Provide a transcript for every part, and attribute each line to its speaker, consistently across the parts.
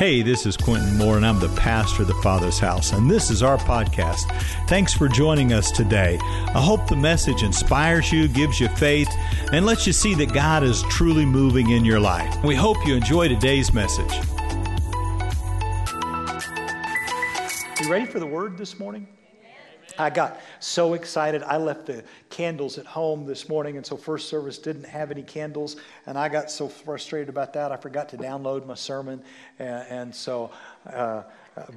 Speaker 1: Hey, this is Quintin Moore, and I'm the pastor of the Father's House, and this is our podcast. Thanks for joining us today. I hope the message inspires you, gives you faith, and lets you see that God is truly moving in your life. We hope you enjoy today's message.
Speaker 2: You ready for the word this morning? I got so excited. I left the candles at home this morning, and so first service didn't have any candles. And I got so frustrated about that, I forgot to download my sermon. And, and so, uh,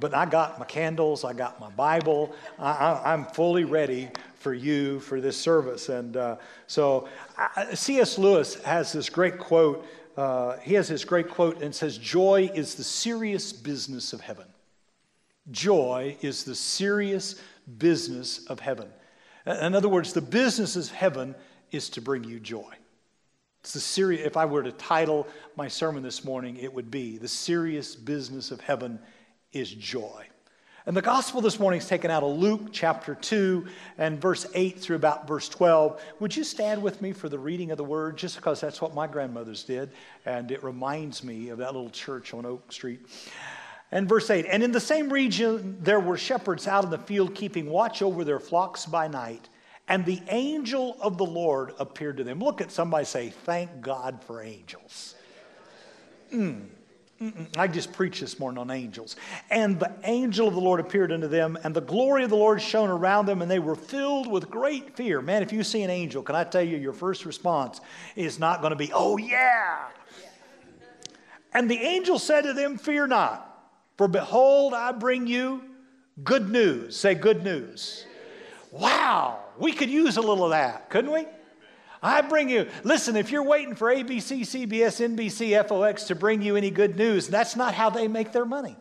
Speaker 2: but I got my candles, I got my Bible. I, am fully ready for you for this service. And uh, so, C.S. Lewis has this great quote. Uh, he has this great quote and says, Joy is the serious business of heaven. Joy is the serious business of heaven. In other words, the business of heaven is to bring you joy. It's the serious, if I were to title my sermon this morning, it would be The Serious Business of Heaven is Joy. And the gospel this morning is taken out of Luke chapter 2 and verse 8 through about verse 12. Would you stand with me for the reading of the word? Just because that's what my grandmothers did, and it reminds me of that little church on Oak Street. And verse 8 And in the same region there were shepherds out in the field keeping watch over their flocks by night. And the angel of the Lord appeared to them. Look at somebody say, Thank God for angels. Mm. I just preached this morning on angels. And the angel of the Lord appeared unto them, and the glory of the Lord shone around them, and they were filled with great fear. Man, if you see an angel, can I tell you, your first response is not going to be, oh, yeah. And the angel said to them, Fear not. For behold, I bring you good news. Say good news. Wow, we could use a little of that, couldn't we? I bring you, listen, if you're waiting for ABC, CBS, NBC, FOX to bring you any good news, that's not how they make their money.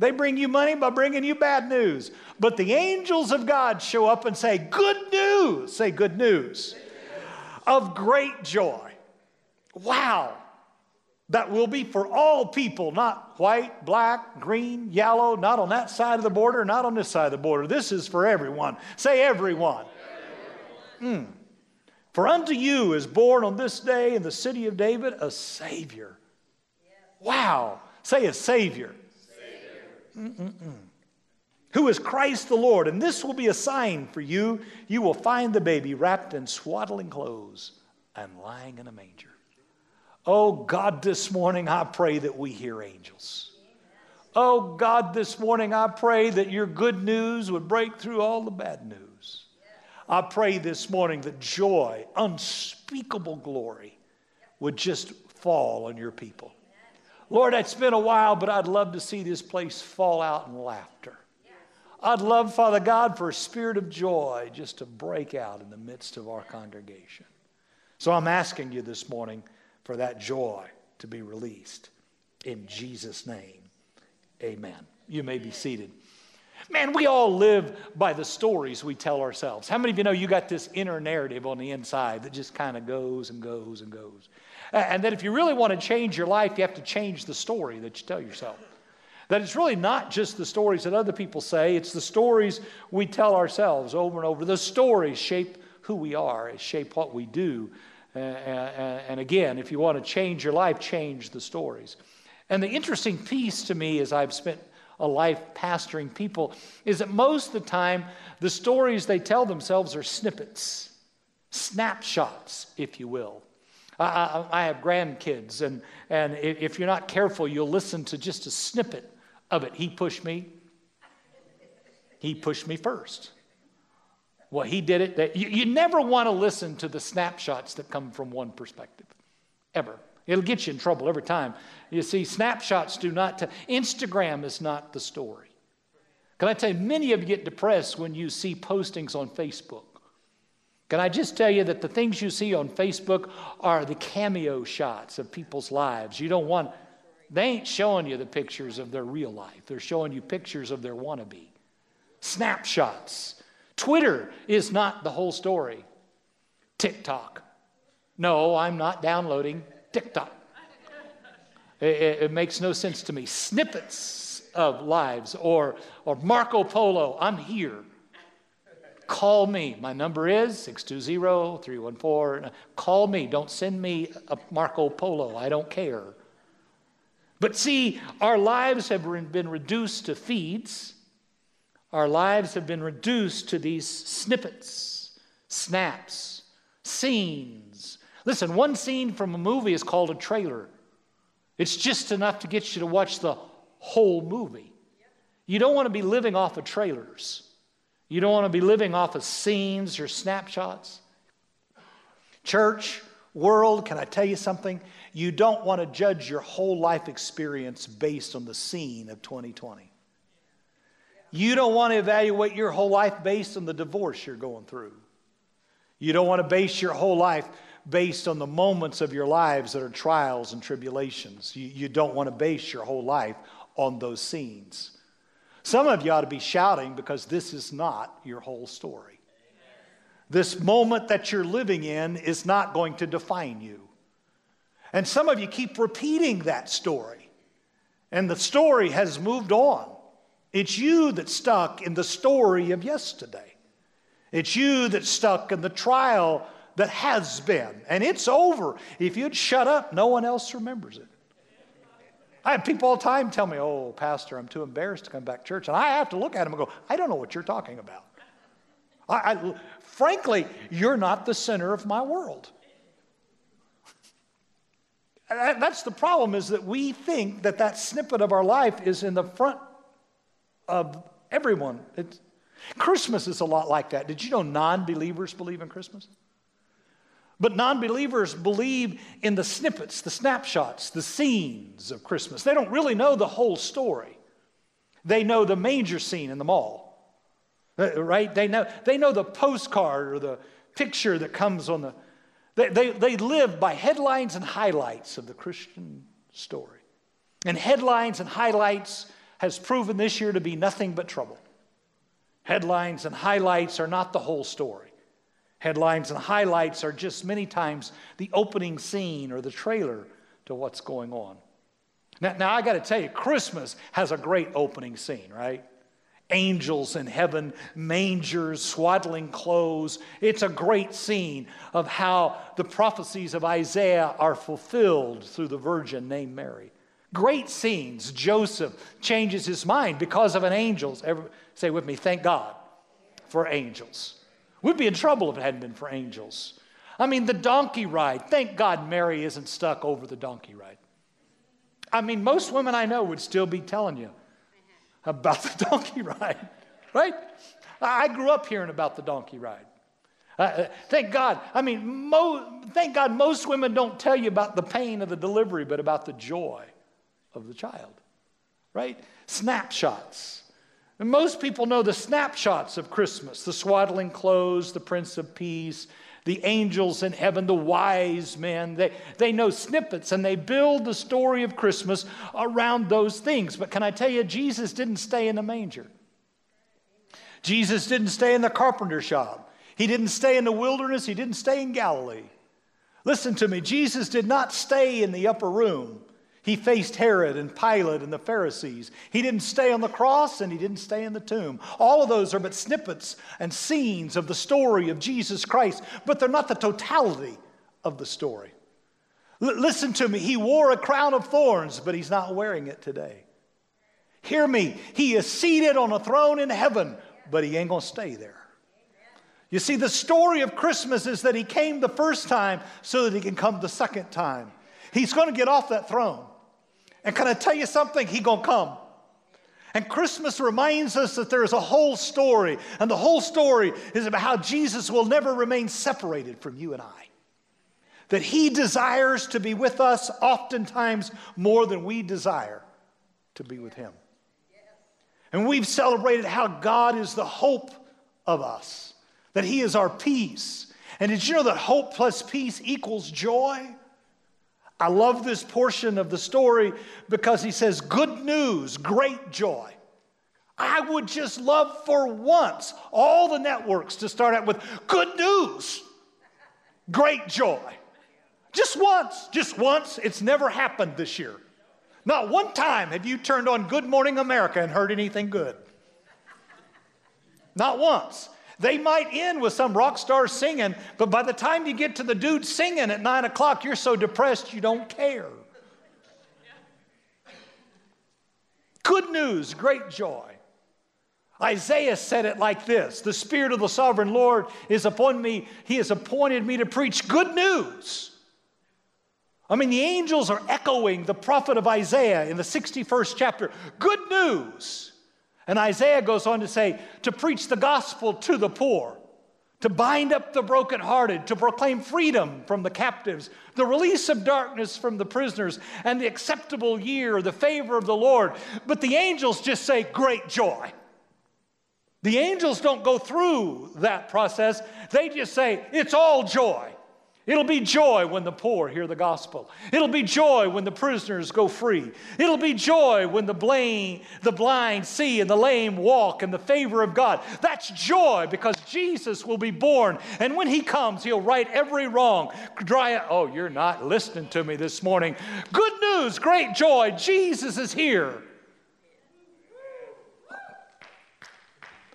Speaker 2: They bring you money by bringing you bad news. But the angels of God show up and say, Good news. Say, Good news. Of great joy. Wow that will be for all people, not white, black, green, yellow, not on that side of the border, not on this side of the border. This is for everyone. Say everyone. Mm. For unto you is born on this day in the city of David a Savior. Wow. Say a Savior. Savior. Who is Christ the Lord. And this will be a sign for you. You will find the baby wrapped in swaddling clothes and lying in a manger. Oh God, this morning I pray that we hear angels. Oh God, this morning I pray that your good news would break through all the bad news. I pray this morning that joy, unspeakable glory, would just fall on your people. Lord, it's been a while, but I'd love to see this place fall out in laughter. I'd love, Father God, for a spirit of joy just to break out in the midst of our congregation. So I'm asking you this morning for that joy to be released. In Jesus' name, amen. You may be seated. Man, we all live by the stories we tell ourselves. How many of you know you got this inner narrative on the inside that just kind of goes and goes and goes? And that if you really want to change your life, you have to change the story that you tell yourself. That it's really not just the stories that other people say, it's the stories we tell ourselves over and over. The stories shape who we are, shape what we do, and again, if you want to change your life, change the stories. And the interesting piece to me, as I've spent a life pastoring people, is that most of the time, the stories they tell themselves are snippets, snapshots, if you will. I, I, have grandkids, and, and if you're not careful, you'll listen to just a snippet of it. He pushed me. He pushed me first. Well, he did it. You, you never want to listen to the snapshots that come from one perspective, ever. It'll get you in trouble every time. You see, snapshots do not tell. Instagram is not the story. Can I tell you, many of you get depressed when you see postings on Facebook. Can I just tell you that the things you see on Facebook are the cameo shots of people's lives? You don't want, they ain't showing you the pictures of their real life, they're showing you pictures of their wannabe. Snapshots. Twitter is not the whole story. TikTok. No, I'm not downloading TikTok. It, it, makes no sense to me. Snippets of lives or, or Marco Polo, I'm here. Call me. My number is 620 314. Call me. Don't send me a Marco Polo. I don't care. But see, our lives have been reduced to feeds. Our lives have been reduced to these snippets, snaps, scenes. Listen, one scene from a movie is called a trailer. It's just enough to get you to watch the whole movie. You don't want to be living off of trailers. You don't want to be living off of scenes or snapshots. Church, world, can I tell you something? You don't want to judge your whole life experience based on the scene of 2020. You don't want to evaluate your whole life based on the divorce you're going through. You don't want to base your whole life based on the moments of your lives that are trials and tribulations. You, you don't want to base your whole life on those scenes. Some of you ought to be shouting because this is not your whole story. This moment that you're living in is not going to define you. And some of you keep repeating that story, and the story has moved on. It's you that's stuck in the story of yesterday. It's you that's stuck in the trial that has been, and it's over. If you'd shut up, no one else remembers it. I have people all the time tell me, Oh, Pastor, I'm too embarrassed to come back to church. And I have to look at them and go, I don't know what you're talking about. I, I, frankly, you're not the center of my world. That's the problem is that we think that that snippet of our life is in the front of everyone. It's, Christmas is a lot like that. Did you know non believers believe in Christmas? But non believers believe in the snippets, the snapshots, the scenes of Christmas. They don't really know the whole story. They know the manger scene in the mall, uh, right? They know, they know the postcard or the picture that comes on the. They, they, they live by headlines and highlights of the Christian story. And headlines and highlights has proven this year to be nothing but trouble. Headlines and highlights are not the whole story. Headlines and highlights are just many times the opening scene or the trailer to what's going on. Now, now I got to tell you, Christmas has a great opening scene, right? Angels in heaven, mangers, swaddling clothes. It's a great scene of how the prophecies of Isaiah are fulfilled through the virgin named Mary. Great scenes. Joseph changes his mind because of an angel. say with me, thank God for angels. We'd be in trouble if it hadn't been for angels. I mean, the donkey ride. Thank God Mary isn't stuck over the donkey ride. I mean, most women I know would still be telling you about the donkey ride, right? I grew up hearing about the donkey ride. Uh, uh, thank God. I mean, mo- thank God most women don't tell you about the pain of the delivery, but about the joy of the child, right? Snapshots. And most people know the snapshots of Christmas the swaddling clothes, the Prince of Peace, the angels in heaven, the wise men. They, they know snippets and they build the story of Christmas around those things. But can I tell you, Jesus didn't stay in the manger. Jesus didn't stay in the carpenter shop. He didn't stay in the wilderness. He didn't stay in Galilee. Listen to me. Jesus did not stay in the upper room. He faced Herod and Pilate and the Pharisees. He didn't stay on the cross and he didn't stay in the tomb. All of those are but snippets and scenes of the story of Jesus Christ, but they're not the totality of the story. L- listen to me. He wore a crown of thorns, but he's not wearing it today. Hear me. He is seated on a throne in heaven, but he ain't going to stay there. You see, the story of Christmas is that he came the first time so that he can come the second time. He's going to get off that throne. And can I tell you something? He gonna come. And Christmas reminds us that there is a whole story, and the whole story is about how Jesus will never remain separated from you and I. That he desires to be with us oftentimes more than we desire to be with him. And we've celebrated how God is the hope of us, that he is our peace. And did you know that hope plus peace equals joy? I love this portion of the story because he says, Good news, great joy. I would just love for once all the networks to start out with good news, great joy. Just once, just once. It's never happened this year. Not one time have you turned on Good Morning America and heard anything good. Not once. They might end with some rock star singing, but by the time you get to the dude singing at nine o'clock, you're so depressed you don't care. Good news, great joy. Isaiah said it like this The Spirit of the sovereign Lord is upon me. He has appointed me to preach good news. I mean, the angels are echoing the prophet of Isaiah in the 61st chapter. Good news. And Isaiah goes on to say, to preach the gospel to the poor, to bind up the brokenhearted, to proclaim freedom from the captives, the release of darkness from the prisoners, and the acceptable year, the favor of the Lord. But the angels just say, great joy. The angels don't go through that process. They just say, it's all joy. It'll be joy when the poor hear the gospel. It'll be joy when the prisoners go free. It'll be joy when the blind, the blind see and the lame walk in the favor of God. That's joy because Jesus will be born. And when he comes, he'll right every wrong. Dry. Oh, you're not listening to me this morning. Good news, great joy. Jesus is here.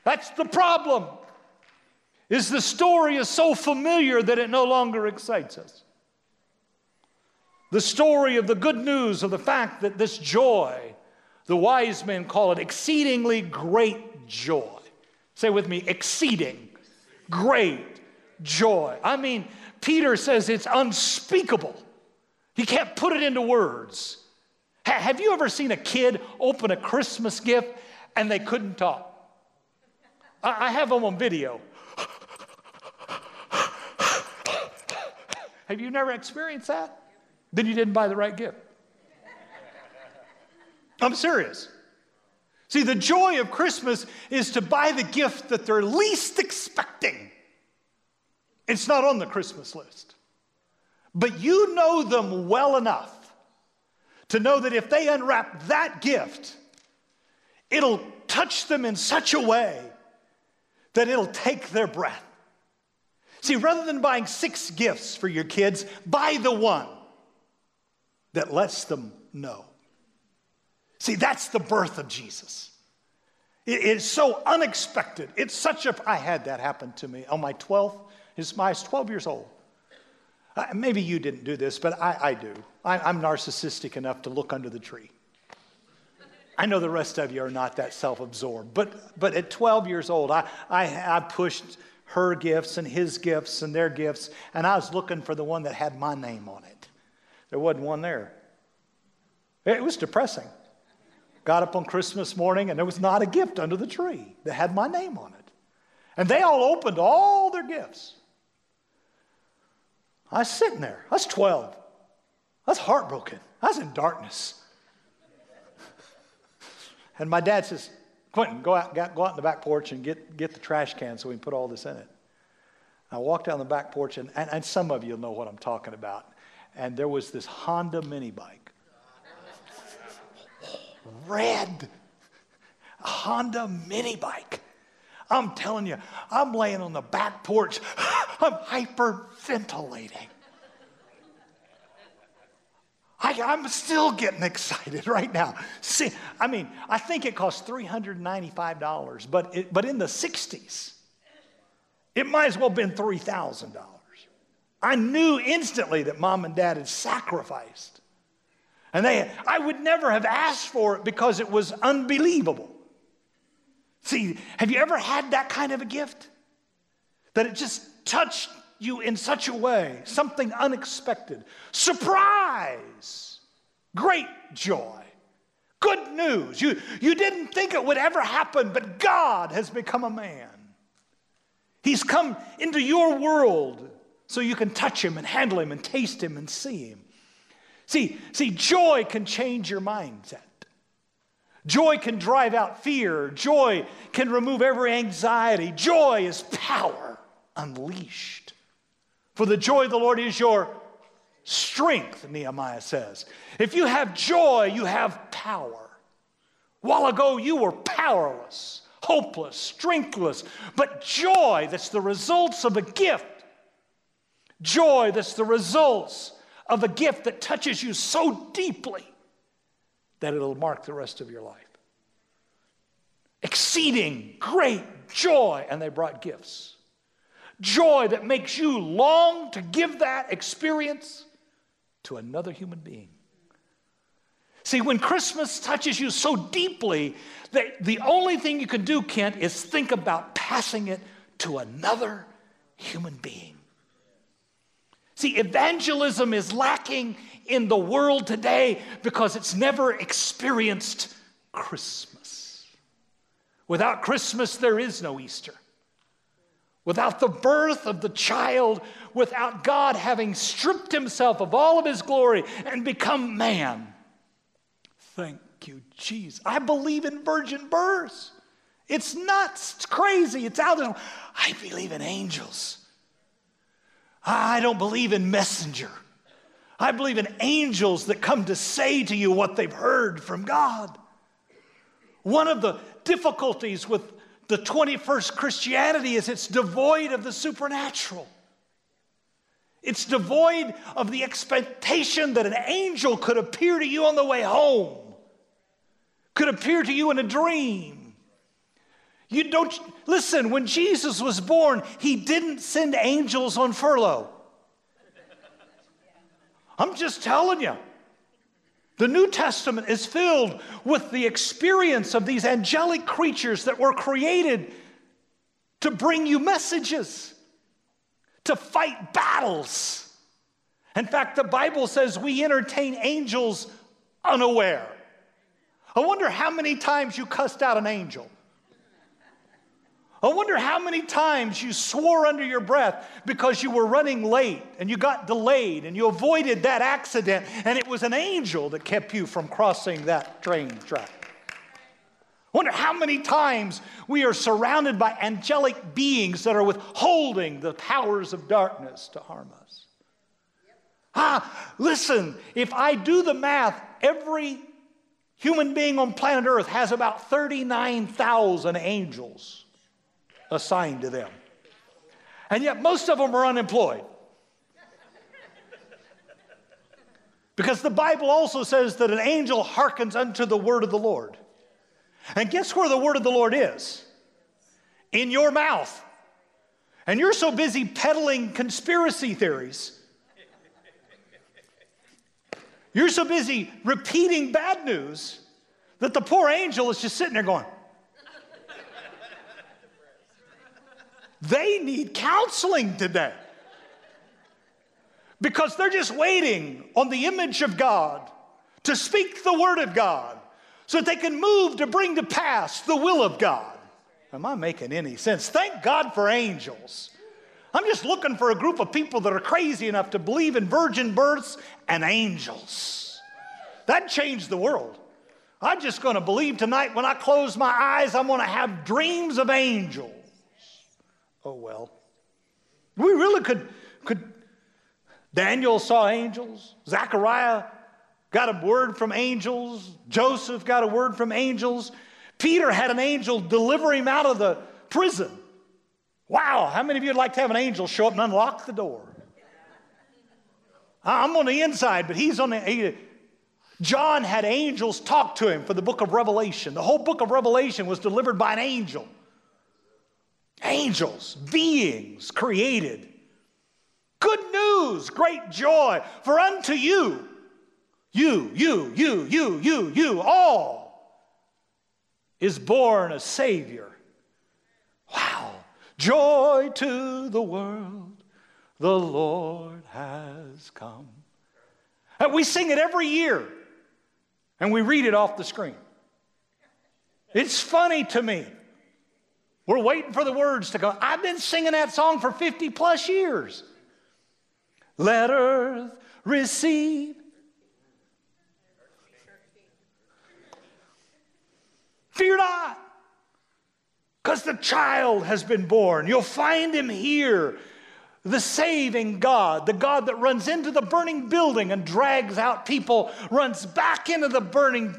Speaker 2: That's the problem. Is the story is so familiar that it no longer excites us. The story of the good news of the fact that this joy, the wise men call it exceedingly great joy. Say with me, exceeding great joy. I mean, Peter says it's unspeakable. He can't put it into words. have you ever seen a kid open a Christmas gift and they couldn't talk? I, have them on video. Have you never experienced that? Then you didn't buy the right gift. I'm serious. See, the joy of Christmas is to buy the gift that they're least expecting. It's not on the Christmas list. But you know them well enough to know that if they unwrap that gift, it'll touch them in such a way that it'll take their breath. See, rather than buying six gifts for your kids, buy the one that lets them know. See, that's the birth of Jesus. It is so unexpected. It's such a. I had that happen to me on my 12th. His, was 12 years old. Uh, maybe you didn't do this, but I, I do. I, I'm narcissistic enough to look under the tree. I know the rest of you are not that self absorbed, but, but at 12 years old, I, I, I pushed her gifts and his gifts and their gifts, and I was looking for the one that had my name on it. There wasn't one there. It was depressing. Got up on Christmas morning, and there was not a gift under the tree that had my name on it. And they all opened all their gifts. I was sitting there. I was 12. I was heartbroken. I was in darkness. And my dad says, Quintin, go out, go out in the back porch and get, get the trash can so we can put all this in it. I walked down the back porch, and, and, and some of you know what I'm talking about. And there was this Honda mini bike. Red. Honda mini bike. I'm telling you, I'm laying on the back porch. I'm hyperventilating. I, am still getting excited right now. See, I mean, I think it cost $395, but, it, but in the 60s, it might as well have been $3,000. I knew instantly that mom and dad had sacrificed. And they, I would never have asked for it because it was unbelievable. See, have you ever had that kind of a gift? That it just touched you in such a way, something unexpected. Surprise! Great joy. Good news. You, you didn't think it would ever happen, but God has become a man. He's come into your world so you can touch him and handle him and taste him and see him. See, see, joy can change your mindset. Joy can drive out fear. Joy can remove every anxiety. Joy is power unleashed. For the joy of the Lord is your strength, Nehemiah says. If you have joy, you have power. A while ago, you were powerless, hopeless, strengthless, but joy that's the results of a gift. Joy that's the results of a gift that touches you so deeply that it'll mark the rest of your life. Exceeding great joy, and they brought gifts joy that makes you long to give that experience to another human being. See, when Christmas touches you so deeply that the only thing you can do, Kent, is think about passing it to another human being. See, evangelism is lacking in the world today because it's never experienced Christmas. Without Christmas, there is no Easter. Without the birth of the child, without God having stripped himself of all of his glory and become man, Thank you, Jesus. I believe in virgin births. It's nuts. It's crazy. It's out there. I believe in angels. I don't believe in messenger. I believe in angels that come to say to you what they've heard from God. One of the difficulties with the 21st Christianity is it's devoid of the supernatural. It's devoid of the expectation that an angel could appear to you on the way home could appear to you in a dream. You don't listen, when Jesus was born, he didn't send angels on furlough. I'm just telling you. The New Testament is filled with the experience of these angelic creatures that were created to bring you messages, to fight battles. In fact, the Bible says we entertain angels unaware. I wonder how many times you cussed out an angel. I wonder how many times you swore under your breath because you were running late and you got delayed and you avoided that accident and it was an angel that kept you from crossing that train track. I wonder how many times we are surrounded by angelic beings that are withholding the powers of darkness to harm us. Ah, listen, if I do the math, every human being on planet Earth has about 39,000 angels assigned to them. And yet, most of them are unemployed. Because the Bible also says that an angel hearkens unto the word of the Lord. And guess where the word of the Lord is? In your mouth. And you're so busy peddling conspiracy theories you're so busy repeating bad news that the poor angel is just sitting there going, They need counseling today. Because they're just waiting on the image of God to speak the word of God so that they can move to bring to pass the will of God. Am I making any sense? Thank God for angels. I'm just looking for a group of people that are crazy enough to believe in virgin births and angels. That changed the world. I'm just going to believe tonight when I close my eyes, I'm going to have dreams of angels. Oh, well. We really could, could. Daniel saw angels. Zechariah got a word from angels. Joseph got a word from angels. Peter had an angel deliver him out of the prison. Wow, how many of you would like to have an angel show up and unlock the door? I'm on the inside, but he's on the. He, John had angels talk to him for the book of Revelation. The whole book of Revelation was delivered by an angel. Angels, beings created. Good news, great joy, for unto you, you, you, you, you, you, you, all, is born a Savior. Wow. Joy to the world, the Lord has come. And we sing it every year, and we read it off the screen. It's funny to me. We're waiting for the words to go. I've been singing that song for 50 plus years. Let earth receive. Fear not because the child has been born. You'll find him here, the saving God, the God that runs into the burning building and drags out people, runs back into the burning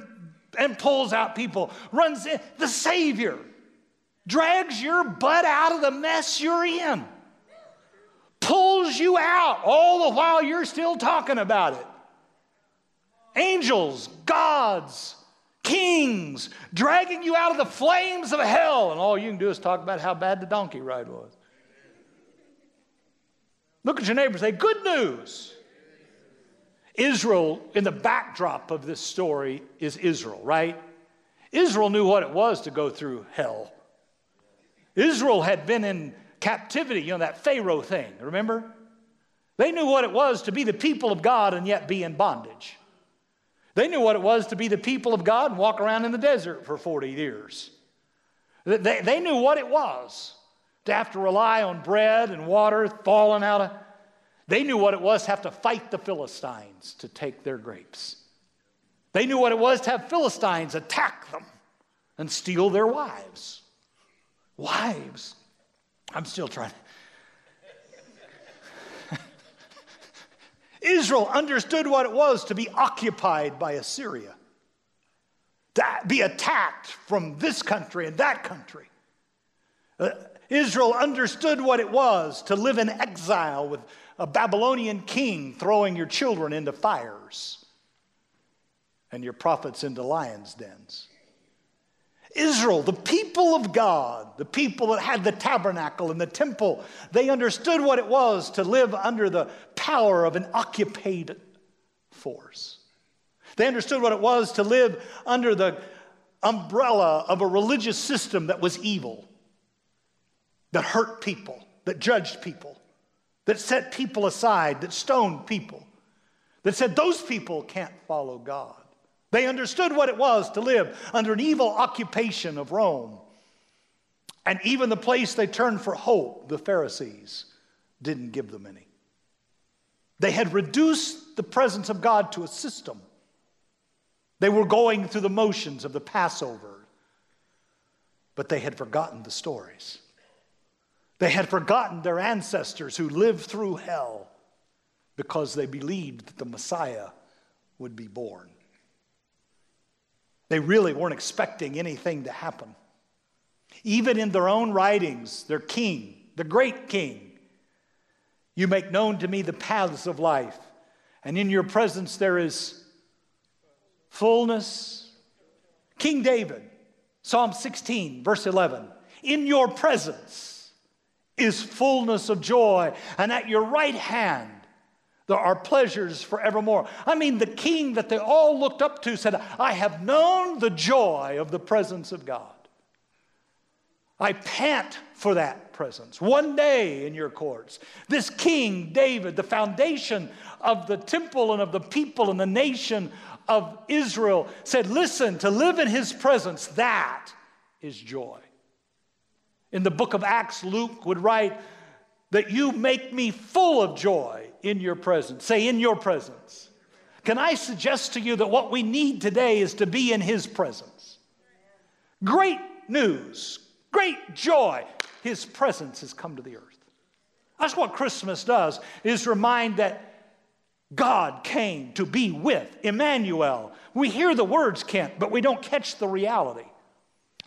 Speaker 2: and pulls out people, runs in, the Savior, drags your butt out of the mess you're in, pulls you out all the while you're still talking about it. Angels, gods, kings dragging you out of the flames of hell, and all you can do is talk about how bad the donkey ride was. Look at your neighbor say, Good news. Israel, in the backdrop of this story, is Israel, right? Israel knew what it was to go through hell. Israel had been in captivity, you know, that Pharaoh thing, remember? They knew what it was to be the people of God and yet be in bondage. They knew what it was to be the people of God and walk around in the desert for 40 years. They, they knew what it was to have to rely on bread and water falling out of. They knew what it was to have to fight the Philistines to take their grapes. They knew what it was to have Philistines attack them and steal their wives. Wives. I'm still trying. Israel understood what it was to be occupied by Assyria, to be attacked from this country and that country. Uh, Israel understood what it was to live in exile with a Babylonian king throwing your children into fires and your prophets into lions' dens. Israel, the people of God, the people that had the tabernacle and the temple, they understood what it was to live under the power of an occupied force. They understood what it was to live under the umbrella of a religious system that was evil, that hurt people, that judged people, that set people aside, that stoned people, that said those people can't follow God. They understood what it was to live under an evil occupation of Rome. And even the place they turned for hope, the Pharisees, didn't give them any. They had reduced the presence of God to a system. They were going through the motions of the Passover, but they had forgotten the stories. They had forgotten their ancestors who lived through hell because they believed that the Messiah would be born. They really weren't expecting anything to happen. Even in their own writings, their king, the great king, you make known to me the paths of life, and in your presence there is fullness. King David, Psalm 16, verse 11, in your presence is fullness of joy, and at your right hand there are pleasures forevermore. I mean, the king that they all looked up to said, I have known the joy of the presence of God. I pant for that presence one day in your courts. This king, David, the foundation of the temple and of the people and the nation of Israel, said, Listen, to live in his presence, that is joy. In the book of Acts, Luke would write that you make me full of joy in your presence. Say, in your presence. Can I suggest to you that what we need today is to be in His presence? Great news, great joy. His presence has come to the earth. That's what Christmas does, is remind that God came to be with Emmanuel. We hear the words, Kent, but we don't catch the reality.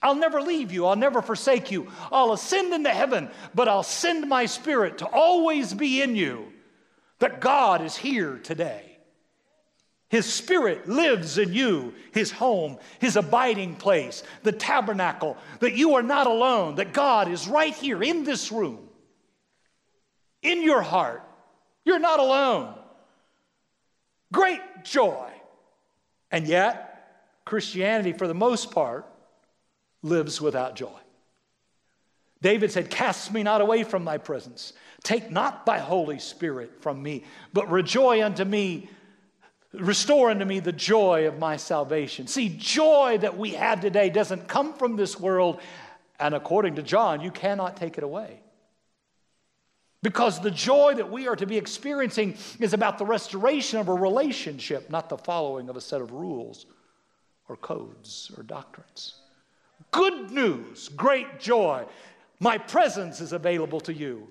Speaker 2: I'll never leave you. I'll never forsake you. I'll ascend into heaven, but I'll send my spirit to always be in you that God is here today. His spirit lives in you, his home, his abiding place, the tabernacle, that you are not alone, that God is right here in this room, in your heart. You're not alone. Great joy. And yet, Christianity, for the most part, lives without joy. David said, Cast me not away from thy presence. Take not thy Holy Spirit from me, but rejoice unto me, restore unto me the joy of my salvation. See, joy that we have today doesn't come from this world, and according to John, you cannot take it away. Because the joy that we are to be experiencing is about the restoration of a relationship, not the following of a set of rules or codes or doctrines. Good news, great joy. My presence is available to you.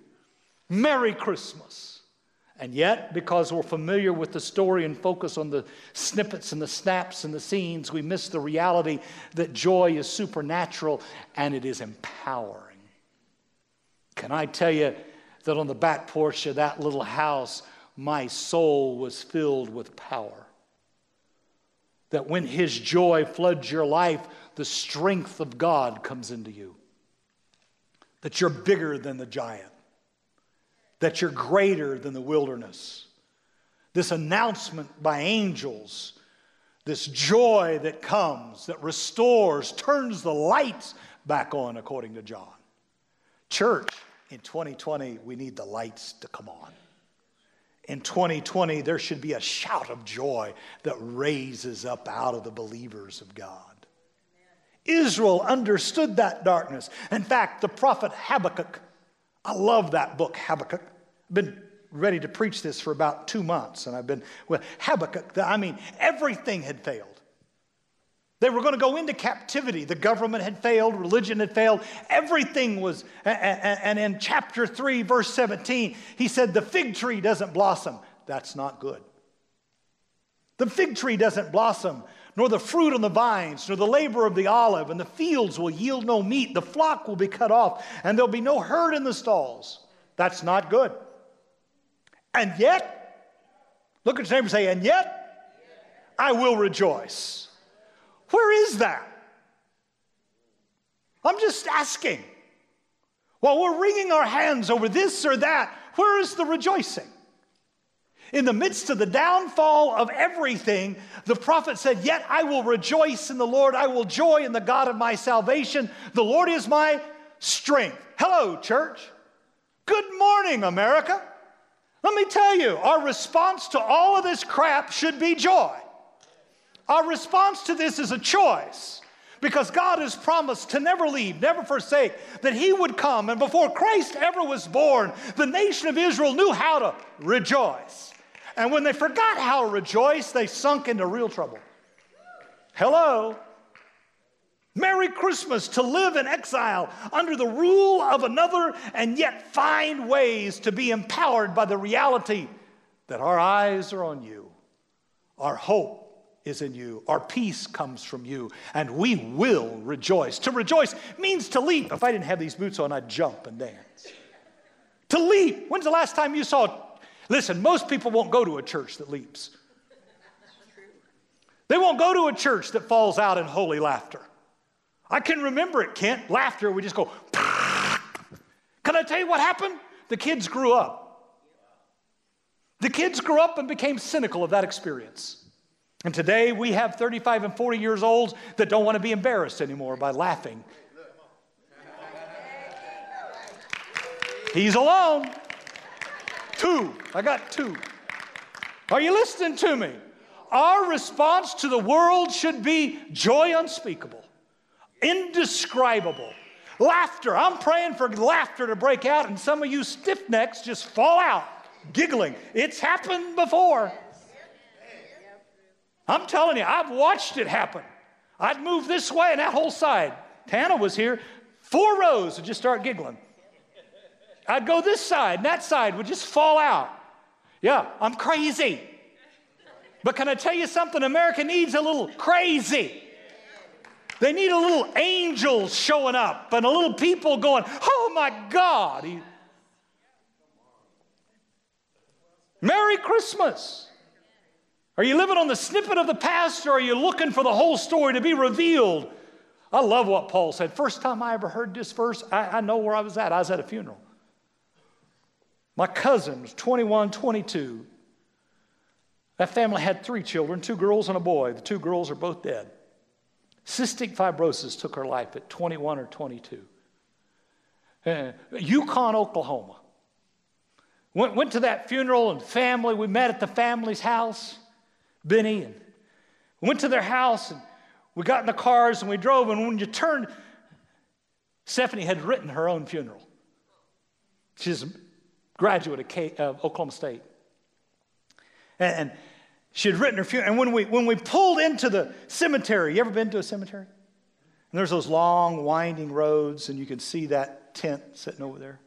Speaker 2: Merry Christmas. And yet, because we're familiar with the story and focus on the snippets and the snaps and the scenes, we miss the reality that joy is supernatural and it is empowering. Can I tell you that on the back porch of that little house, my soul was filled with power? That when His joy floods your life, the strength of God comes into you. That you're bigger than the giant that you're greater than the wilderness, this announcement by angels, this joy that comes, that restores, turns the lights back on, according to John. Church, in 2020, we need the lights to come on. In 2020, there should be a shout of joy that raises up out of the believers of God. Israel understood that darkness. In fact, the prophet Habakkuk, I love that book, Habakkuk. I've been ready to preach this for about two months, and I've been with Habakkuk. I mean, everything had failed. They were going to go into captivity. The government had failed, religion had failed, everything was. And in chapter 3, verse 17, he said, The fig tree doesn't blossom. That's not good. The fig tree doesn't blossom, nor the fruit on the vines, nor the labor of the olive, and the fields will yield no meat. The flock will be cut off, and there'll be no herd in the stalls. That's not good. And yet, look at your neighbor and say, and yet, I will rejoice. Where is that? I'm just asking. While we're wringing our hands over this or that, where is the rejoicing? In the midst of the downfall of everything, the prophet said, Yet I will rejoice in the Lord. I will joy in the God of my salvation. The Lord is my strength. Hello, church. Good morning, America. Let me tell you, our response to all of this crap should be joy. Our response to this is a choice because God has promised to never leave, never forsake, that He would come. And before Christ ever was born, the nation of Israel knew how to rejoice. And when they forgot how to rejoice, they sunk into real trouble. Hello? Merry Christmas to live in exile under the rule of another and yet find ways to be empowered by the reality that our eyes are on you. Our hope is in you. Our peace comes from you, and we will rejoice. To rejoice means to leap. If I didn't have these boots on, I'd jump and dance. To leap. When's the last time you saw? Listen, most people won't go to a church that leaps. They won't go to a church that falls out in holy laughter. I can remember it, Kent. Laughter, we just go, can I tell you what happened? The kids grew up. The kids grew up and became cynical of that experience. And today we have 35 and 40 years olds that don't want to be embarrassed anymore by laughing. He's alone. Two. I got two. Are you listening to me? Our response to the world should be joy unspeakable indescribable. Laughter. I'm praying for laughter to break out, and some of you stiff necks just fall out giggling. It's happened before. I'm telling you, I've watched it happen. I'd move this way and that whole side. Tana was here, four rows would just start giggling. I'd go this side and that side would just fall out. Yeah, I'm crazy. But can I tell you something? America needs a little crazy. They need a little angel showing up and a little people going, oh my God. Merry Christmas. Are you living on the snippet of the past or are you looking for the whole story to be revealed? I love what Paul said. First time I ever heard this verse, I, I know where I was at. I was at a funeral. My cousin was 21, 22. That family had three children, two girls and a boy. The two girls are both dead. Cystic fibrosis took her life at 21 or 22. Uh, Yukon, Oklahoma. Went, went to that funeral and family. We met at the family's house, Benny, and went to their house and we got in the cars and we drove. And when you turned, Stephanie had written her own funeral. She's graduate of, K, of Oklahoma State. And, and she had written her funeral. And when we, when we pulled into the cemetery, you ever been to a cemetery? And there's those long, winding roads, and you can see that tent sitting over there.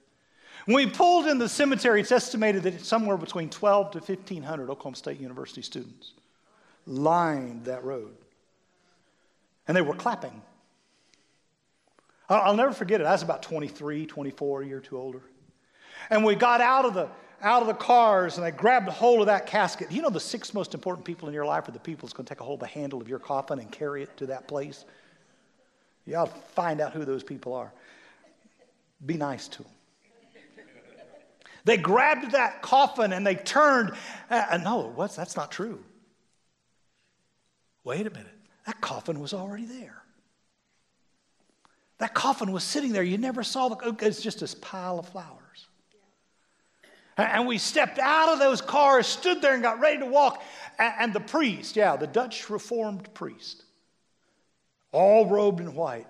Speaker 2: When we pulled in the cemetery, it's estimated that it's somewhere between 12 to 1,500 Oklahoma State University students lined that road. And they were clapping. I'll never forget it. I was about 23, 24, a year or two older. And we got out of the out of the cars and I grabbed a hold of that casket. You know, the six most important people in your life are the people that's going to take a hold of the handle of your coffin and carry it to that place. You ought to find out who those people are. Be nice to them. They grabbed that coffin and they turned. Uh, no, what's, that's not true. Wait a minute. That coffin was already there. That coffin was sitting there. You never saw the, it's just this pile of flowers. And we stepped out of those cars, stood there, and got ready to walk. And the priest, yeah, the Dutch Reformed priest, all robed in white,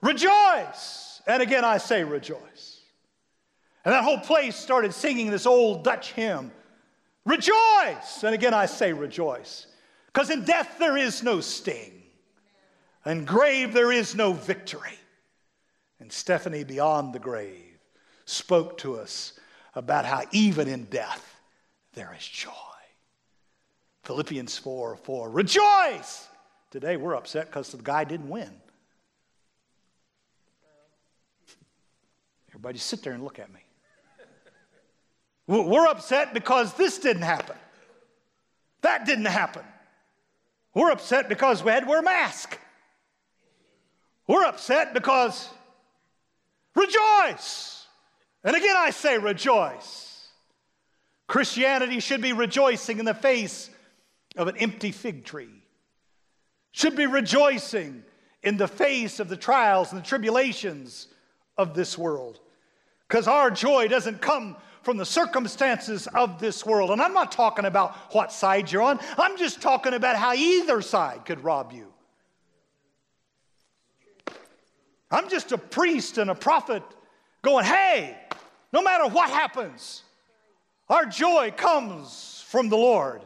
Speaker 2: rejoice. And again, I say rejoice. And that whole place started singing this old Dutch hymn, rejoice. And again, I say rejoice. Because in death there is no sting, and grave there is no victory. And Stephanie, beyond the grave, spoke to us about how even in death there is joy. Philippians 4 4. Rejoice! Today we're upset because the guy didn't win. Everybody sit there and look at me. We're upset because this didn't happen. That didn't happen. We're upset because we had to wear a mask. We're upset because rejoice. And again, I say rejoice. Christianity should be rejoicing in the face of an empty fig tree, should be rejoicing in the face of the trials and the tribulations of this world. Because our joy doesn't come from the circumstances of this world. And I'm not talking about what side you're on, I'm just talking about how either side could rob you. I'm just a priest and a prophet going, hey, no matter what happens, our joy comes from the Lord.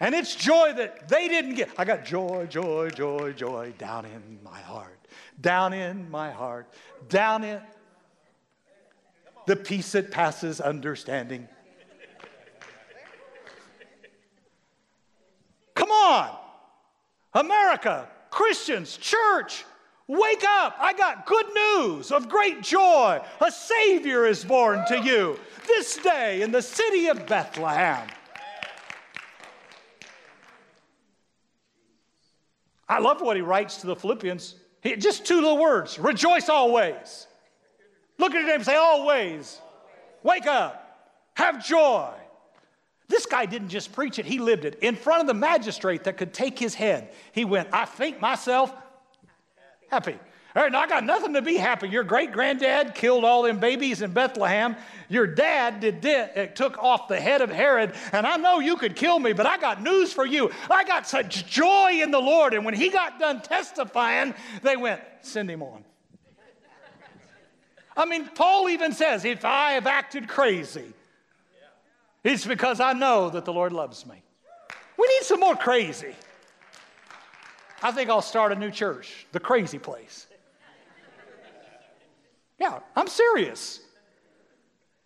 Speaker 2: And it's joy that they didn't get. I got joy, joy, joy, joy down in my heart, down in my heart, down in the peace that passes understanding. Come on, America, Christians, church, Wake up! I got good news of great joy. A Savior is born to you this day in the city of Bethlehem. I love what he writes to the Philippians. He, just two little words rejoice always. Look at him and say, always. Wake up. Have joy. This guy didn't just preach it, he lived it. In front of the magistrate that could take his head, he went, I think myself happy. All right, now I got nothing to be happy. Your great granddad killed all them babies in Bethlehem. Your dad did it eh, took off the head of Herod, and I know you could kill me, but I got news for you. I got such joy in the Lord. And when he got done testifying, they went, send him on. I mean, Paul even says, if I have acted crazy, it's because I know that the Lord loves me. We need some more crazy. I think I'll start a new church, the crazy place. Yeah, I'm serious.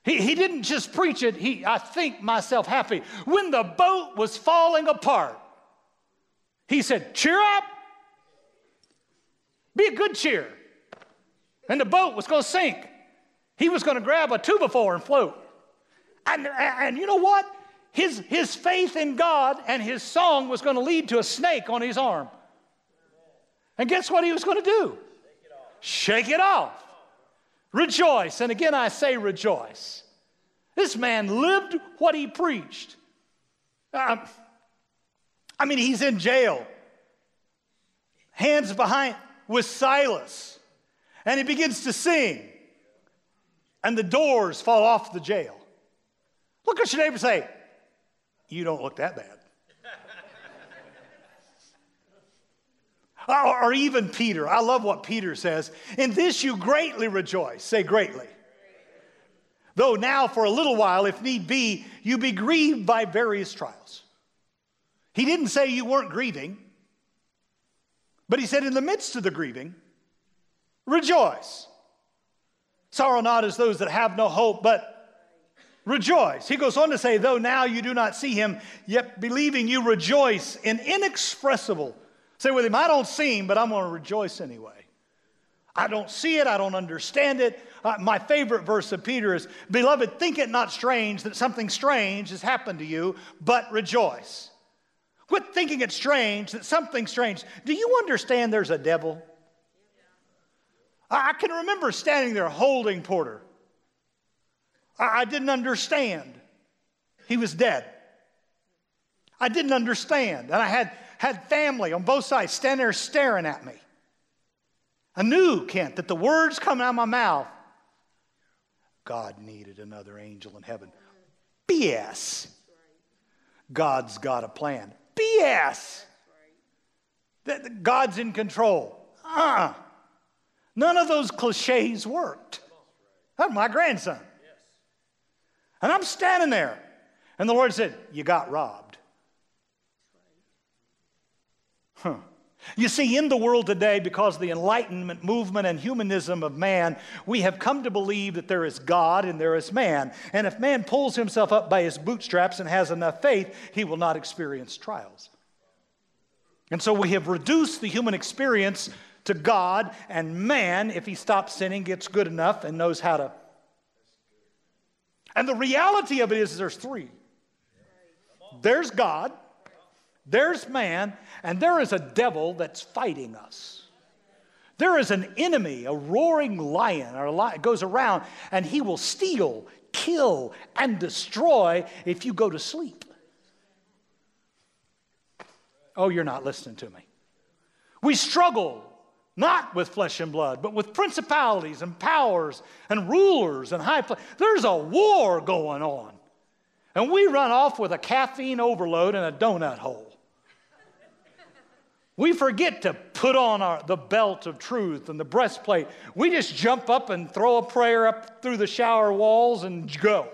Speaker 2: He, he didn't just preach it, he, I think myself happy. When the boat was falling apart, he said, Cheer up, be a good cheer. And the boat was going to sink. He was going to grab a two before and float. And, and you know what? His, his faith in God and his song was going to lead to a snake on his arm. And guess what he was going to do? Shake it off. Rejoice. And again, I say rejoice. This man lived what he preached. Um, I mean, he's in jail, hands behind with Silas, and he begins to sing, and the doors fall off the jail. Look at your neighbor say, You don't look that bad. Or, even Peter. I love what Peter says. In this you greatly rejoice. Say greatly. Though now, for a little while, if need be, you be grieved by various trials. He didn't say you weren't grieving, but he said, in the midst of the grieving, rejoice. Sorrow not as those that have no hope, but rejoice. He goes on to say, though now you do not see him, yet believing you rejoice in inexpressible Say with him, I don't see him, but I'm going to rejoice anyway. I don't see it, I don't understand it. Uh, my favorite verse of Peter is Beloved, think it not strange that something strange has happened to you, but rejoice. Quit thinking it strange that something strange. Do you understand there's a devil? I, I can remember standing there holding Porter. I, I didn't understand. He was dead. I didn't understand. And I had, had family on both sides standing there staring at me. I knew, Kent, that the words coming out of my mouth, God needed another angel in heaven. BS. God's got a plan. BS. That God's in control. Uh-uh. None of those cliches worked. That's my grandson. And I'm standing there. And the Lord said, You got robbed. Huh. You see, in the world today, because of the Enlightenment movement and humanism of man, we have come to believe that there is God and there is man. And if man pulls himself up by his bootstraps and has enough faith, he will not experience trials. And so we have reduced the human experience to God, and man, if he stops sinning, gets good enough and knows how to. And the reality of it is, there's three there's God, there's man, and there is a devil that's fighting us. There is an enemy, a roaring lion, or lion goes around, and he will steal, kill, and destroy if you go to sleep. Oh, you're not listening to me. We struggle not with flesh and blood, but with principalities and powers and rulers and high. There's a war going on. And we run off with a caffeine overload and a donut hole. We forget to put on our, the belt of truth and the breastplate. We just jump up and throw a prayer up through the shower walls and go.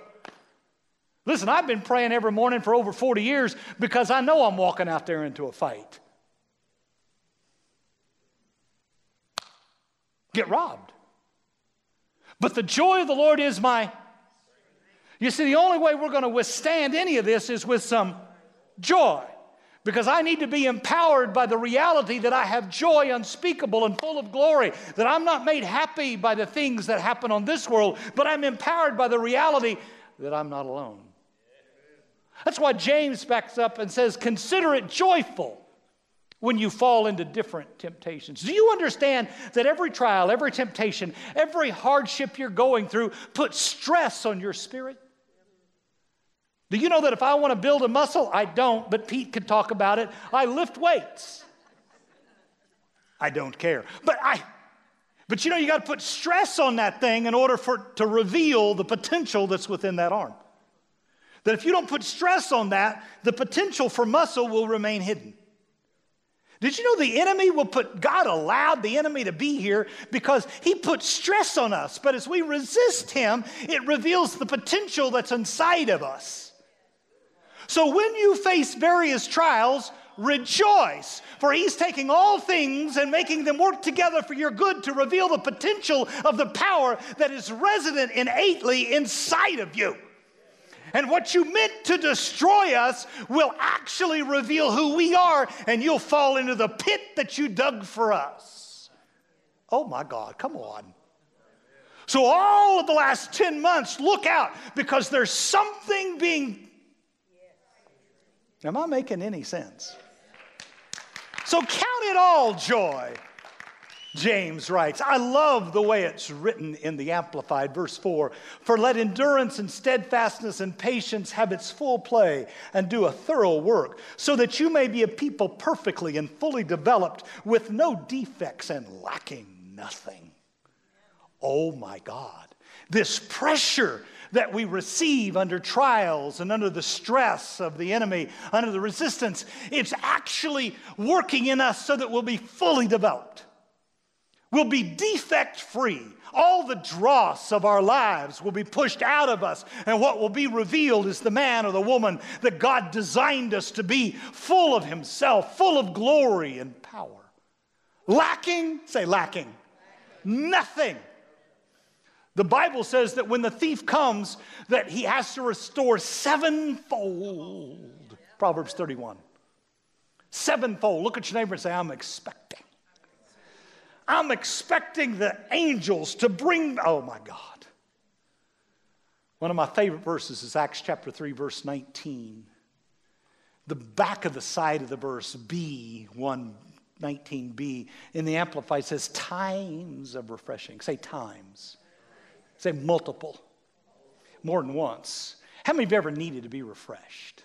Speaker 2: Listen, I've been praying every morning for over 40 years because I know I'm walking out there into a fight. Get robbed. But the joy of the Lord is my. You see, the only way we're going to withstand any of this is with some joy because I need to be empowered by the reality that I have joy unspeakable and full of glory, that I'm not made happy by the things that happen on this world, but I'm empowered by the reality that I'm not alone. That's why James backs up and says, Consider it joyful when you fall into different temptations. Do you understand that every trial, every temptation, every hardship you're going through puts stress on your spirit? Do you know that if I want to build a muscle, I don't, but Pete could talk about it. I lift weights. I don't care. But I but you know you got to put stress on that thing in order for to reveal the potential that's within that arm. That if you don't put stress on that, the potential for muscle will remain hidden. Did you know the enemy will put, God allowed the enemy to be here because he puts stress on us. But as we resist him, it reveals the potential that's inside of us. So when you face various trials, rejoice, for he's taking all things and making them work together for your good to reveal the potential of the power that is resident innately inside of you. And what you meant to destroy us will actually reveal who we are, and you'll fall into the pit that you dug for us. Oh my God, come on. So, all of the last 10 months, look out because there's something being Am I making any sense? So count it all joy, James writes. I love the way it's written in the Amplified, verse 4. For let endurance and steadfastness and patience have its full play and do a thorough work, so that you may be a people perfectly and fully developed, with no defects and lacking nothing. Oh my God. This pressure that we receive under trials and under the stress of the enemy, under the resistance, it's actually working in us so that we'll be fully developed. We'll be defect free. All the dross of our lives will be pushed out of us, and what will be revealed is the man or the woman that God designed us to be, full of Himself, full of glory and power. Lacking, say lacking, nothing the Bible says that when the thief comes, that he has to restore sevenfold. Proverbs 31. Sevenfold. Look at your neighbor and say, I'm expecting. I'm expecting the angels to bring, oh my God. One of my favorite verses is Acts chapter 3, verse 19. The back of the side of the verse, B, 119b, in the Amplified says, times of refreshing. Say times Say multiple. more than once. How many of you ever needed to be refreshed?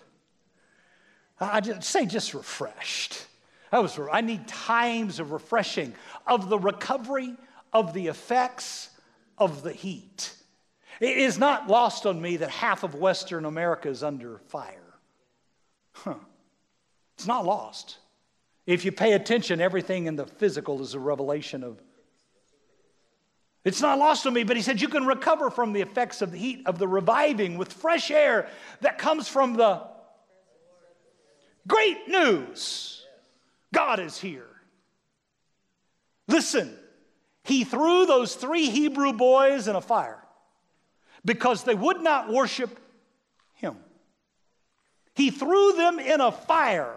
Speaker 2: I just say just refreshed. I, was, I need times of refreshing, of the recovery of the effects of the heat. It is not lost on me that half of Western America is under fire. Huh. It's not lost. If you pay attention, everything in the physical is a revelation of. It's not lost on me, but he said you can recover from the effects of the heat, of the reviving with fresh air that comes from the great news. God is here. Listen, he threw those three Hebrew boys in a fire because they would not worship him. He threw them in a fire.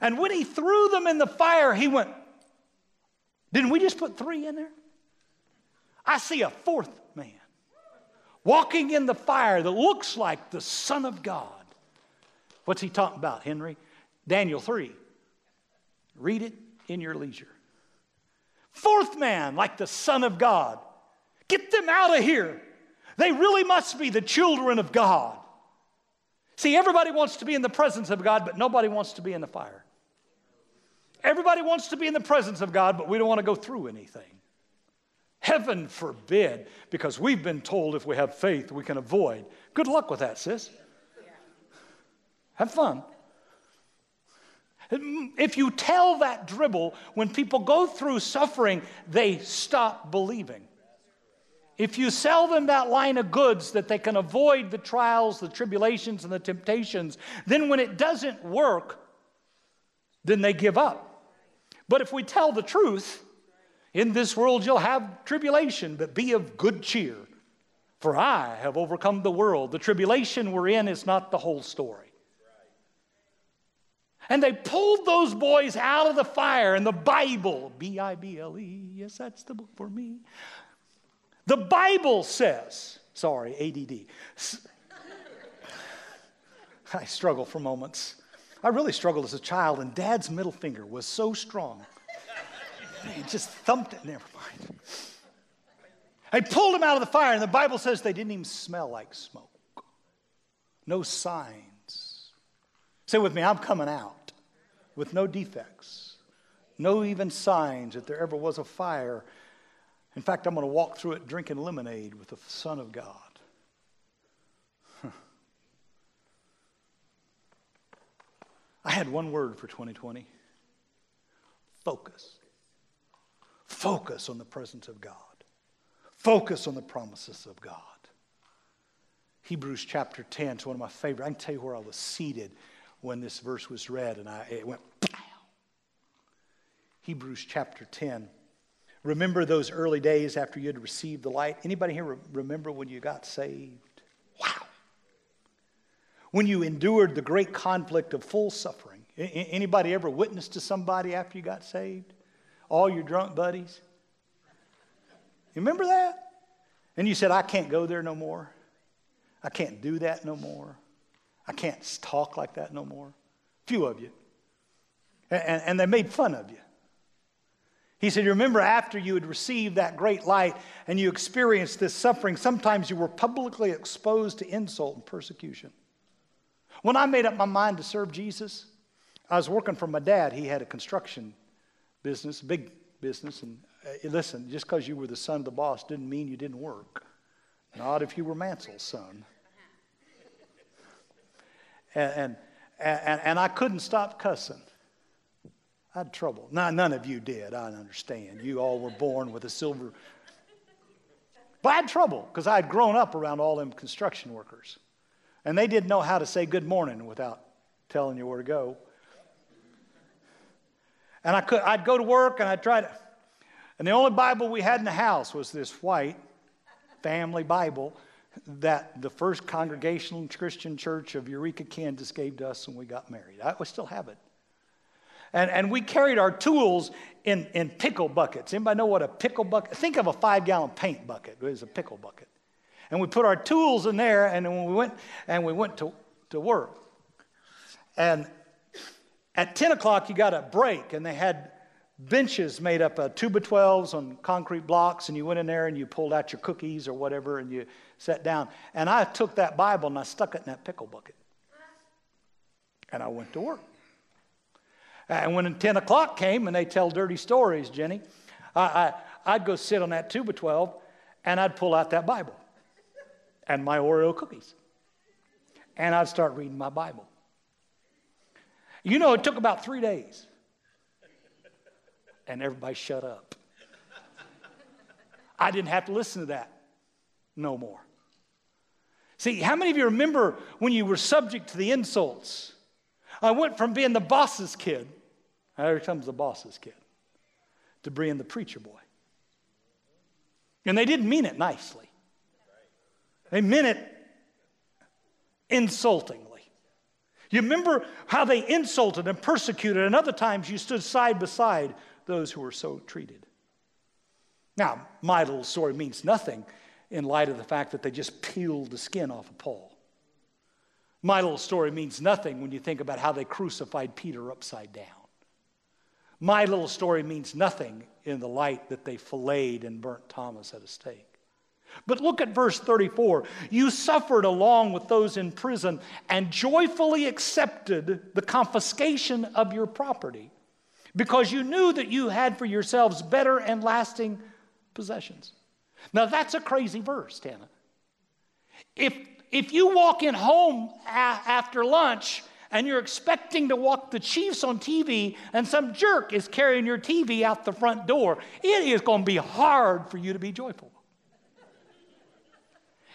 Speaker 2: And when he threw them in the fire, he went, Didn't we just put three in there? I see a fourth man walking in the fire that looks like the Son of God. What's he talking about, Henry? Daniel 3. Read it in your leisure. Fourth man, like the Son of God. Get them out of here. They really must be the children of God. See, everybody wants to be in the presence of God, but nobody wants to be in the fire. Everybody wants to be in the presence of God, but we don't want to go through anything. Heaven forbid, because we've been told if we have faith, we can avoid. Good luck with that, sis. Have fun. If you tell that dribble, when people go through suffering, they stop believing. If you sell them that line of goods that they can avoid the trials, the tribulations, and the temptations, then when it doesn't work, then they give up. But if we tell the truth, in this world you'll have tribulation, but be of good cheer. For I have overcome the world. The tribulation we're in is not the whole story. And they pulled those boys out of the fire, and the Bible, B I B L E, yes, that's the book for me. The Bible says, sorry, ADD. I struggle for moments. I really struggled as a child, and dad's middle finger was so strong. He just thumped it, never mind. I pulled him out of the fire, and the Bible says they didn't even smell like smoke. No signs. Say with me, I'm coming out with no defects, no even signs that there ever was a fire in fact, I'm going to walk through it drinking lemonade with the Son of God. I had one word for 2020 focus. Focus on the presence of God. Focus on the promises of God. Hebrews chapter 10 is one of my favorite. I can tell you where I was seated when this verse was read, and I, it went! Hebrews chapter 10. Remember those early days after you had received the light? Anybody here remember when you got saved? Wow. When you endured the great conflict of full suffering. Anybody ever witnessed to somebody after you got saved? All your drunk buddies? You remember that? And you said, I can't go there no more. I can't do that no more. I can't talk like that no more. Few of you. And, and they made fun of you. He said, You Remember, after you had received that great light and you experienced this suffering, sometimes you were publicly exposed to insult and persecution. When I made up my mind to serve Jesus, I was working for my dad. He had a construction business, big business. And uh, listen, just because you were the son of the boss didn't mean you didn't work. Not if you were Mansell's son. And, and, and, and I couldn't stop cussing. I had trouble. Now, none of you did, I understand. You all were born with a silver. But I had trouble because I had grown up around all them construction workers. And they didn't know how to say good morning without telling you where to go. And I could, I'd go to work and I'd try to. And the only Bible we had in the house was this white family Bible that the first Congregational Christian Church of Eureka, Kansas gave to us when we got married. I still have it. And, and we carried our tools in, in pickle buckets. Anybody know what a pickle bucket? Think of a five gallon paint bucket. It was a pickle bucket. And we put our tools in there, and then we went and we went to, to work. And at 10 o'clock, you got a break, and they had benches made up of two by 12s on concrete blocks, and you went in there and you pulled out your cookies or whatever, and you sat down. And I took that Bible and I stuck it in that pickle bucket. And I went to work. And when 10 o'clock came and they tell dirty stories, Jenny, I, I, would go sit on that 2 by 12 and I'd pull out that Bible and my Oreo cookies. And I'd start reading my Bible. You know, it took about three days. And everybody shut up. I didn't have to listen to that no more. See, how many of you remember when you were subject to the insults? I went from being the boss's kid, here comes the boss's kid, to being the preacher boy. And they didn't mean it nicely, they meant it insultingly. You remember how they insulted and persecuted, and other times you stood side by side those who were so treated. Now, my little story means nothing in light of the fact that they just peeled the skin off of Paul. My little story means nothing when you think about how they crucified Peter upside down. My little story means nothing in the light that they filleted and burnt Thomas at a stake. But look at verse 34. You suffered along with those in prison and joyfully accepted the confiscation of your property because you knew that you had for yourselves better and lasting possessions. Now, that's a crazy verse, Tana. If, if you walk in home a- after lunch and you're expecting to watch the Chiefs on TV and some jerk is carrying your TV out the front door, it is going to be hard for you to be joyful.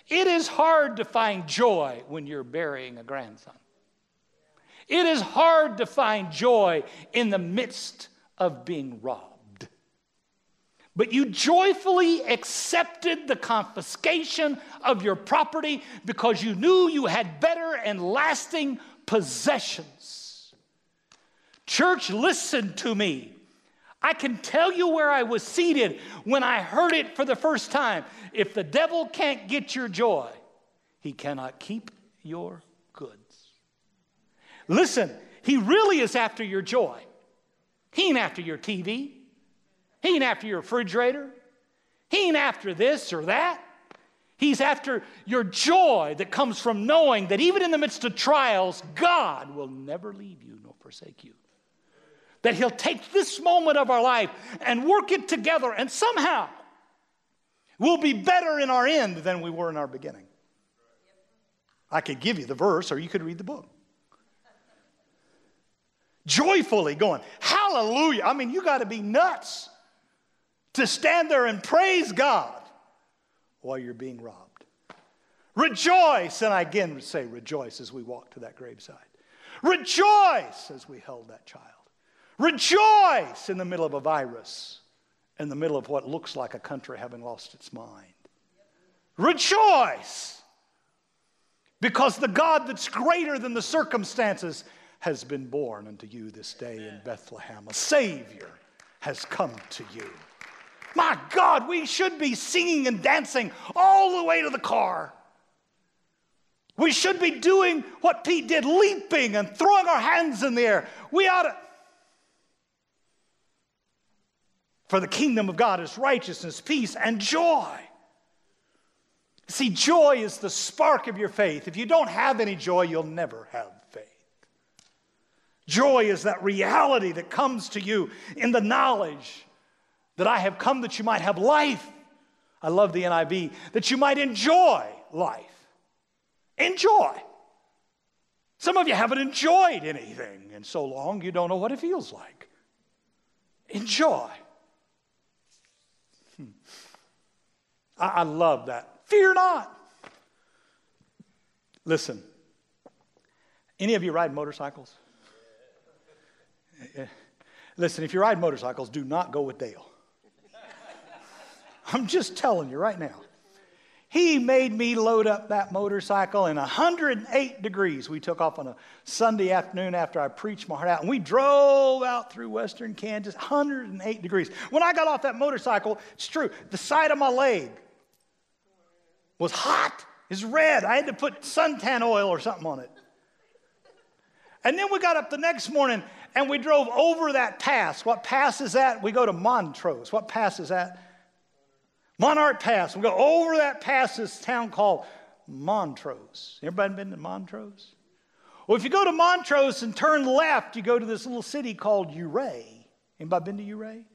Speaker 2: It is hard to find joy when you're burying a grandson. It is hard to find joy in the midst of being robbed. But you joyfully accepted the confiscation of your property because you knew you had better and lasting possessions. Church, listen to me. I can tell you where I was seated when I heard it for the first time. If the devil can't get your joy, he cannot keep your goods. Listen, he really is after your joy. He ain't after your TV. He ain't after your refrigerator. He ain't after this or that. He's after your joy that comes from knowing that even in the midst of trials, God will never leave you nor forsake you that He'll take this moment of our life and work it together, and somehow we'll be better in our end than we were in our beginning. I could give you the verse, or you could read the book. Joyfully going, Hallelujah. I mean, you got to be nuts to stand there and praise God while you're being robbed. Rejoice, and I again say rejoice as we walk to that graveside. Rejoice as we held that child. Rejoice in the middle of a virus, in the middle of what looks like a country having lost its mind. Rejoice because the God that's greater than the circumstances has been born unto you this day in Bethlehem. A Savior has come to you. My God, we should be singing and dancing all the way to the car. We should be doing what Pete did, leaping and throwing our hands in the air. We ought to. For the kingdom of God is righteousness, peace, and joy. See, joy is the spark of your faith. If you don't have any joy, you'll never have faith. Joy is that reality that comes to you in the knowledge that I have come that you might have life. I love the NIV, that you might enjoy life. Enjoy. Some of you haven't enjoyed anything in so long you don't know what it feels like. Enjoy. Hmm. I, I love that. Fear not. Listen, any of you ride motorcycles? Listen, if you ride motorcycles, do not go with Dale. I'm just telling you right now. He made me load up that motorcycle in 108 degrees. We took off on a Sunday afternoon after I preached my heart out, and we drove out through western Kansas, 108 degrees. When I got off that motorcycle, it's true, the side of my leg was hot. It's red. I had to put suntan oil or something on it. And then we got up the next morning and we drove over that pass. What pass is that? We go to Montrose. What pass is that? Monarch Pass. We go over that pass, this town called Montrose. Everybody been to Montrose? Well, if you go to Montrose and turn left, you go to this little city called Ouray. Anybody been to Ouray?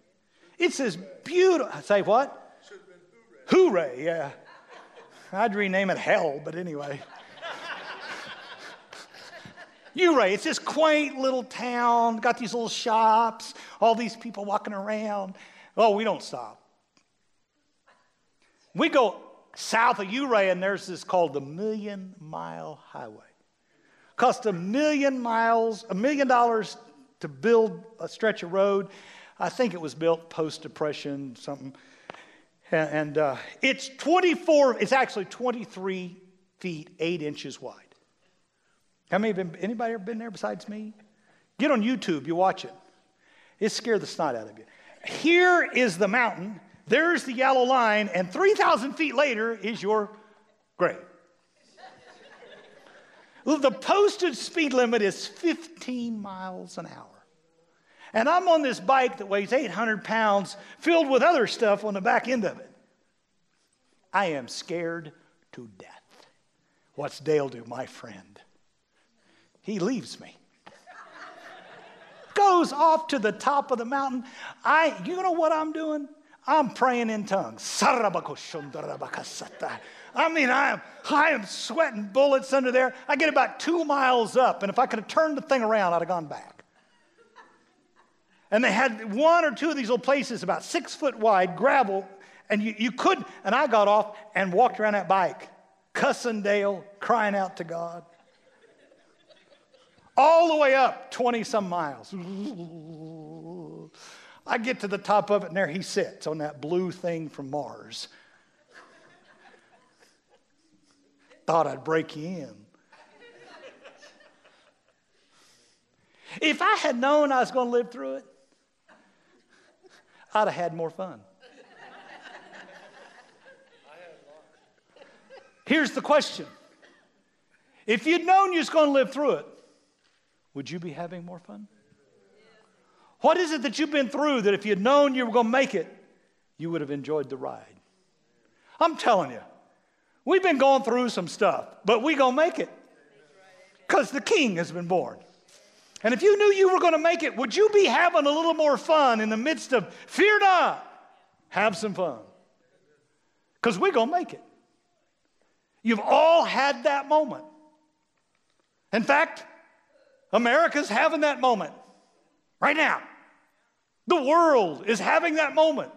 Speaker 2: It's this beautiful. Say what? Hooray, yeah. I'd rename it Hell, but anyway. Ouray, it's this quaint little town, got these little shops, all these people walking around. Oh, we don't stop. We go south of Ouray, and there's this called the Million Mile Highway. Cost a million miles, a million dollars to build a stretch of road. I think it was built post Depression, something. And, uh, it's 24, it's actually 23 feet, 8 inches wide. How many been, anybody ever been there besides me? Get on YouTube, you watch it. It scared the snot out of you. Here is the mountain, there's the yellow line, and 3,000 feet later is your grave. the posted speed limit is 15 miles an hour. And I'm on this bike that weighs 800 pounds, filled with other stuff on the back end of it. I am scared to death. What's Dale do, my friend? He leaves me. Goes off to the top of the mountain. I, you know what I'm doing? I'm praying in tongues. I mean, I am, I am sweating bullets under there. I get about two miles up, and if I could have turned the thing around, I'd have gone back. And they had one or two of these little places about six foot wide, gravel, and you, you couldn't. And I got off and walked around that bike, cussing Dale, crying out to God. All the way up 20 some miles. I get to the top of it, and there he sits on that blue thing from Mars. Thought I'd break you in. If I had known I was going to live through it, I'd have had more fun. Here's the question If you'd known you was going to live through it, would you be having more fun? What is it that you've been through that if you'd known you were going to make it, you would have enjoyed the ride? I'm telling you, we've been going through some stuff, but we're going to make it because the king has been born. And if you knew you were going to make it, would you be having a little more fun in the midst of fear not? Have some fun. Because we're going to make it. You've all had that moment. In fact, America's having that moment right now. The world is having that moment.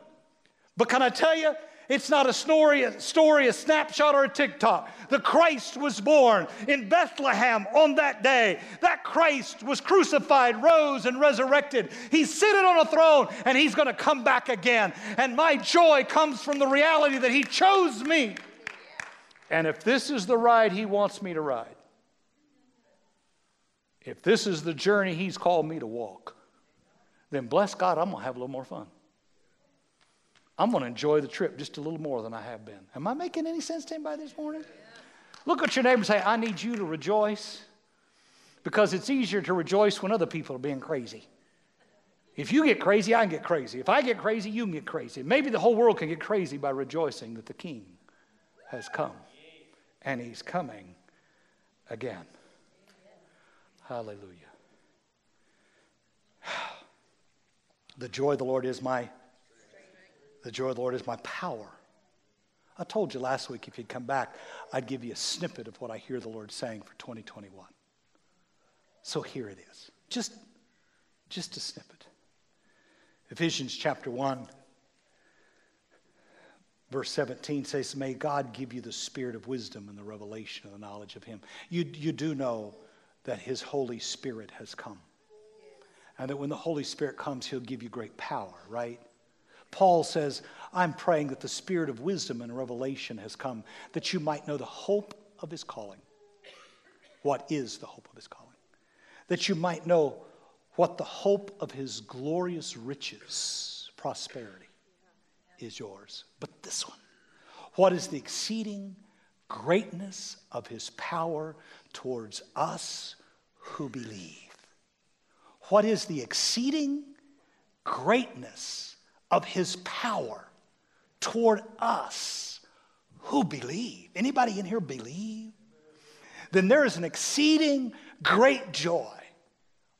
Speaker 2: But can I tell you, it's not a story, a story, a snapshot, or a TikTok. The Christ was born in Bethlehem on that day. That Christ was crucified, rose, and resurrected. He's sitting on a throne and he's going to come back again. And my joy comes from the reality that he chose me. And if this is the ride he wants me to ride, if this is the journey he's called me to walk, then bless God, I'm going to have a little more fun. I'm going to enjoy the trip just a little more than I have been. Am I making any sense to anybody this morning? Look at your neighbor and say, I need you to rejoice because it's easier to rejoice when other people are being crazy. If you get crazy, I can get crazy. If I get crazy, you can get crazy. Maybe the whole world can get crazy by rejoicing that the King has come and he's coming again. Hallelujah. The joy of the Lord is my the joy of the Lord is my power. I told you last week if you'd come back, I'd give you a snippet of what I hear the Lord saying for 2021. So here it is. Just, just a snippet. Ephesians chapter 1, verse 17 says, May God give you the spirit of wisdom and the revelation of the knowledge of Him. You, you do know that His Holy Spirit has come. And that when the Holy Spirit comes, He'll give you great power, right? Paul says, I'm praying that the spirit of wisdom and revelation has come, that you might know the hope of his calling. What is the hope of his calling? That you might know what the hope of his glorious riches, prosperity, is yours. But this one, what is the exceeding greatness of his power towards us who believe? What is the exceeding greatness of his power toward us who believe. Anybody in here believe? Then there is an exceeding great joy.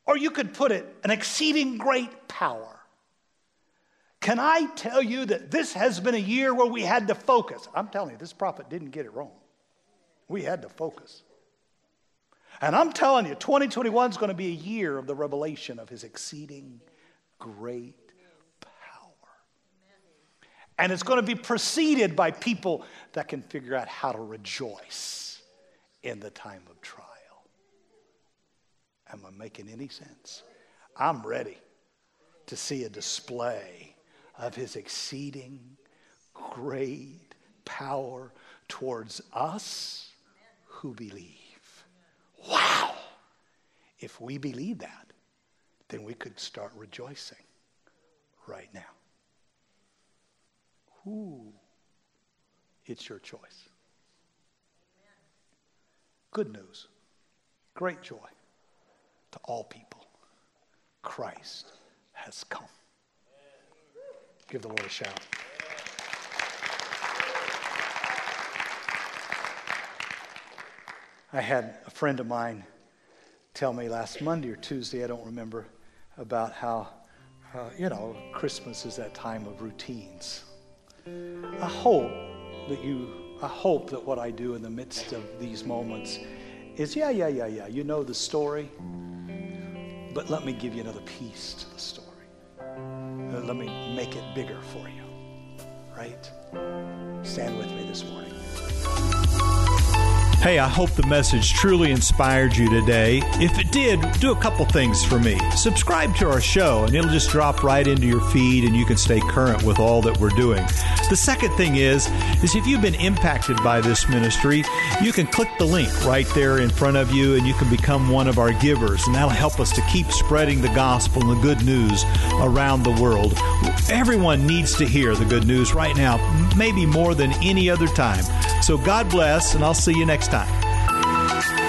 Speaker 2: Or you could put it, an exceeding great power. Can I tell you that this has been a year where we had to focus? I'm telling you, this prophet didn't get it wrong. We had to focus. And I'm telling you, 2021 is going to be a year of the revelation of his exceeding great power. And it's going to be preceded by people that can figure out how to rejoice in the time of trial. Am I making any sense? I'm ready to see a display of his exceeding great power towards us who believe. If we believe that, then we could start rejoicing right now. Ooh, it's your choice. Good news, great joy to all people. Christ has come. Give the Lord a shout. I had a friend of mine tell me last Monday or Tuesday, I don't remember, about how, uh, you know, Christmas is that time of routines. I hope that you, I hope that what I do in the midst of these moments is, yeah, yeah, yeah, yeah, you know the story, but let me give you another piece to the story. Uh, let me make it bigger for you, right? Stand with me this morning.
Speaker 1: Hey, I hope the message truly inspired you today. If it did, do a couple things for me. Subscribe to our show, and it'll just drop right into your feed, and you can stay current with all that we're doing. The second thing is, is if you've been impacted by this ministry, you can click the link right there in front of you, and you can become one of our givers, and that'll help us to keep spreading the gospel and the good news around the world. Everyone needs to hear the good news right now, maybe more than any other time. So God bless, and I'll see you next time.